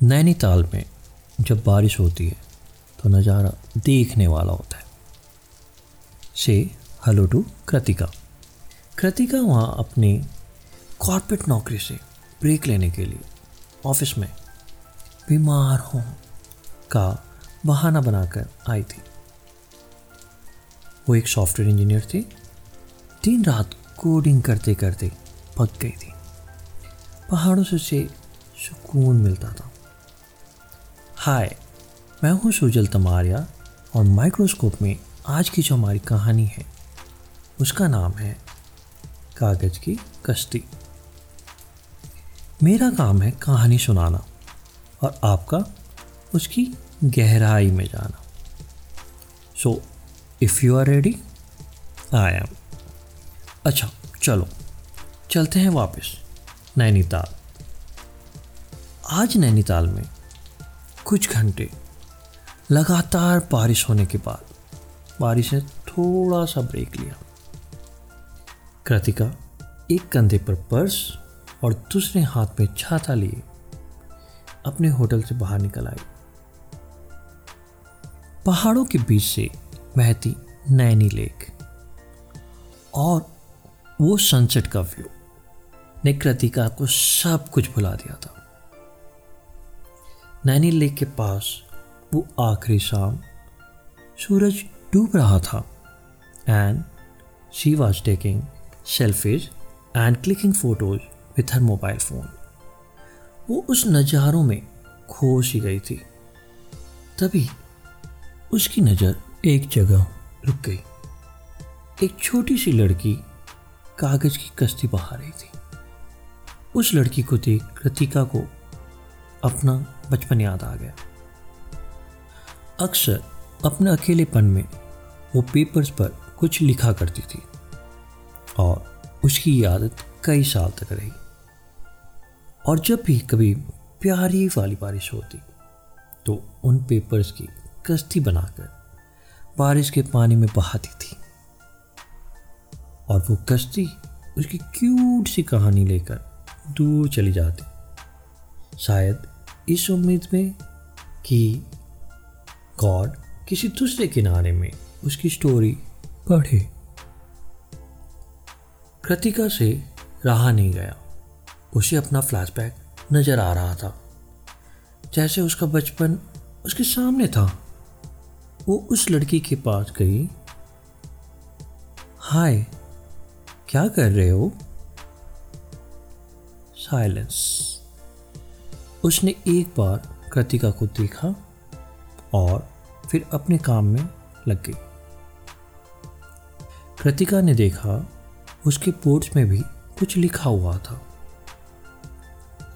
नैनीताल में जब बारिश होती है तो नज़ारा देखने वाला होता है। से हेलो टू कृतिका। कृतिका वहाँ अपनी कॉर्पोरेट नौकरी से ब्रेक लेने के लिए ऑफ़िस में बीमार हों का बहाना बनाकर आई थी। वो एक सॉफ्टवेयर इंजीनियर थी। दिन रात कोडिंग करते करते पक गई थी। पहाड़ों से उसे सुकून मिलता था। हाय, मैं हूँ सुजल तमारिया और माइक्रोस्कोप में आज की जो हमारी कहानी है, उसका नाम है कागज़ की कश्ती। मेरा काम है कहानी सुनाना और आपका उसकी गहराई में जाना। So if you are ready I am अच्छा चलो, चलते हैं वापस, नैनीताल। आज नैनीताल में कुछ घंटे लगातार बारिश होने के बाद बारिश ने थोड़ा सा ब्रेक लिया। कृतिका एक कंधे पर पर्स और दूसरे हाथ में छाता लिए अपने होटल से बाहर निकल आई। पहाड़ों के बीच से बहती नैनी लेक और वो सनसेट का व्यू ने कृतिका को सब कुछ भुला दिया था। नैनी लेक के पास वो आखिरी शाम सूरज डूब रहा था। And she was taking selfies and clicking photos with her mobile phone वो उस नज़ारों में खो सी गई थी। तभी उसकी नज़र एक जगह रुक गई। एक छोटी सी लड़की कागज़ की कश्ती बहा रही थी। उस लड़की को देख कृतिका को अपना बचपन याद आ गया। अक्सर अपने अकेलेपन में वो पेपर्स पर कुछ लिखा करती थी और उसकी आदत कई साल तक रही। और जब भी कभी प्यारी वाली बारिश होती तो उन पेपर्स की कश्ती बनाकर बारिश के पानी में बहाती थी। और वो कश्ती उसकी क्यूट सी कहानी लेकर दूर चली जाती। शायद इस उम्मीद में कि गॉड किसी दूसरे किनारे में उसकी स्टोरी पढ़े। कृतिका से रहा नहीं गया। उसे अपना फ्लैशबैक नज़र आ रहा था। जैसे उसका बचपन उसके सामने था। वो उस लड़की के पास गई। हाय, क्या कर रहे हो? साइलेंस उसने एक बार कृतिका को देखा और फिर अपने काम में लग गई। कृतिका ने देखा, उसके पोर्ट्स में भी कुछ लिखा हुआ था।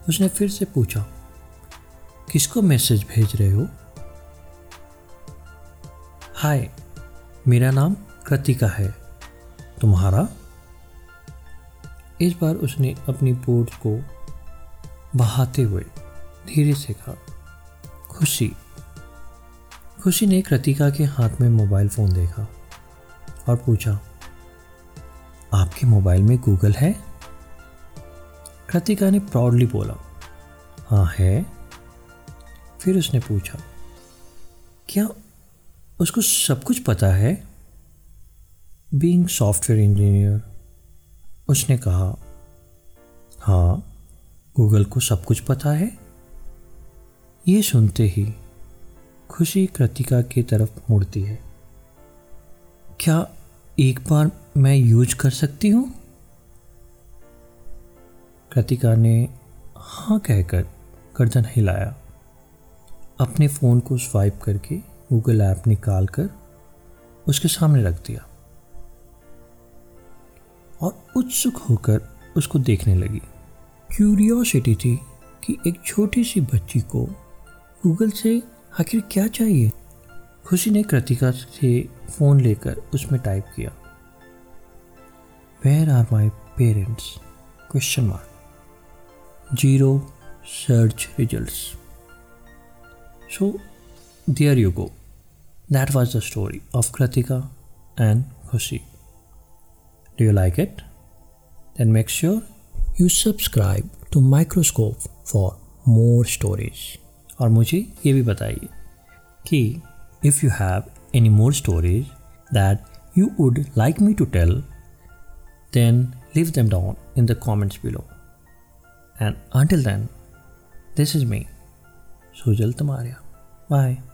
उसने फिर से पूछा, किसको मैसेज भेज रहे हो? हाय, मेरा नाम कृतिका है। तुम्हारा? इस बार उसने अपनी बोर्ड को बहाते हुए धीरे से कहा। खुशी। खुशी ने कृतिका के हाथ में मोबाइल फ़ोन देखा और पूछा, आपके मोबाइल में गूगल है? कृतिका ने प्राउडली बोला हाँ है। फिर उसने पूछा, क्या उसको सब कुछ पता है? बीइंग सॉफ्टवेयर इंजीनियर उसने कहा हाँ गूगल को सब कुछ पता है। ये सुनते ही खुशी कृतिका की तरफ़ मुड़ती है। क्या एक बार मैं यूज़ कर सकती हूँ? कृतिका ने हाँ कहकर गर्दन हिलाया। अपने फ़ोन को स्वाइप करके गूगल ऐप निकाल कर उसके सामने रख दिया। और उत्सुक होकर उसको देखने लगी। क्यूरियोसिटी थी कि एक छोटी सी बच्ची को गूगल से आखिर क्या चाहिए? खुशी ने कृतिका से फ़ोन लेकर उसमें टाइप किया। Where are my parents question mark zero search result so there you go that was the story of Kritika and Khushi do you like it then make sure you subscribe to Microscope for more stories और मुझे ये भी बताइए कि if you have any more stories that you would like me to tell then leave them down in the comments below and until then, this is me, Sujal Tamaria. Bye.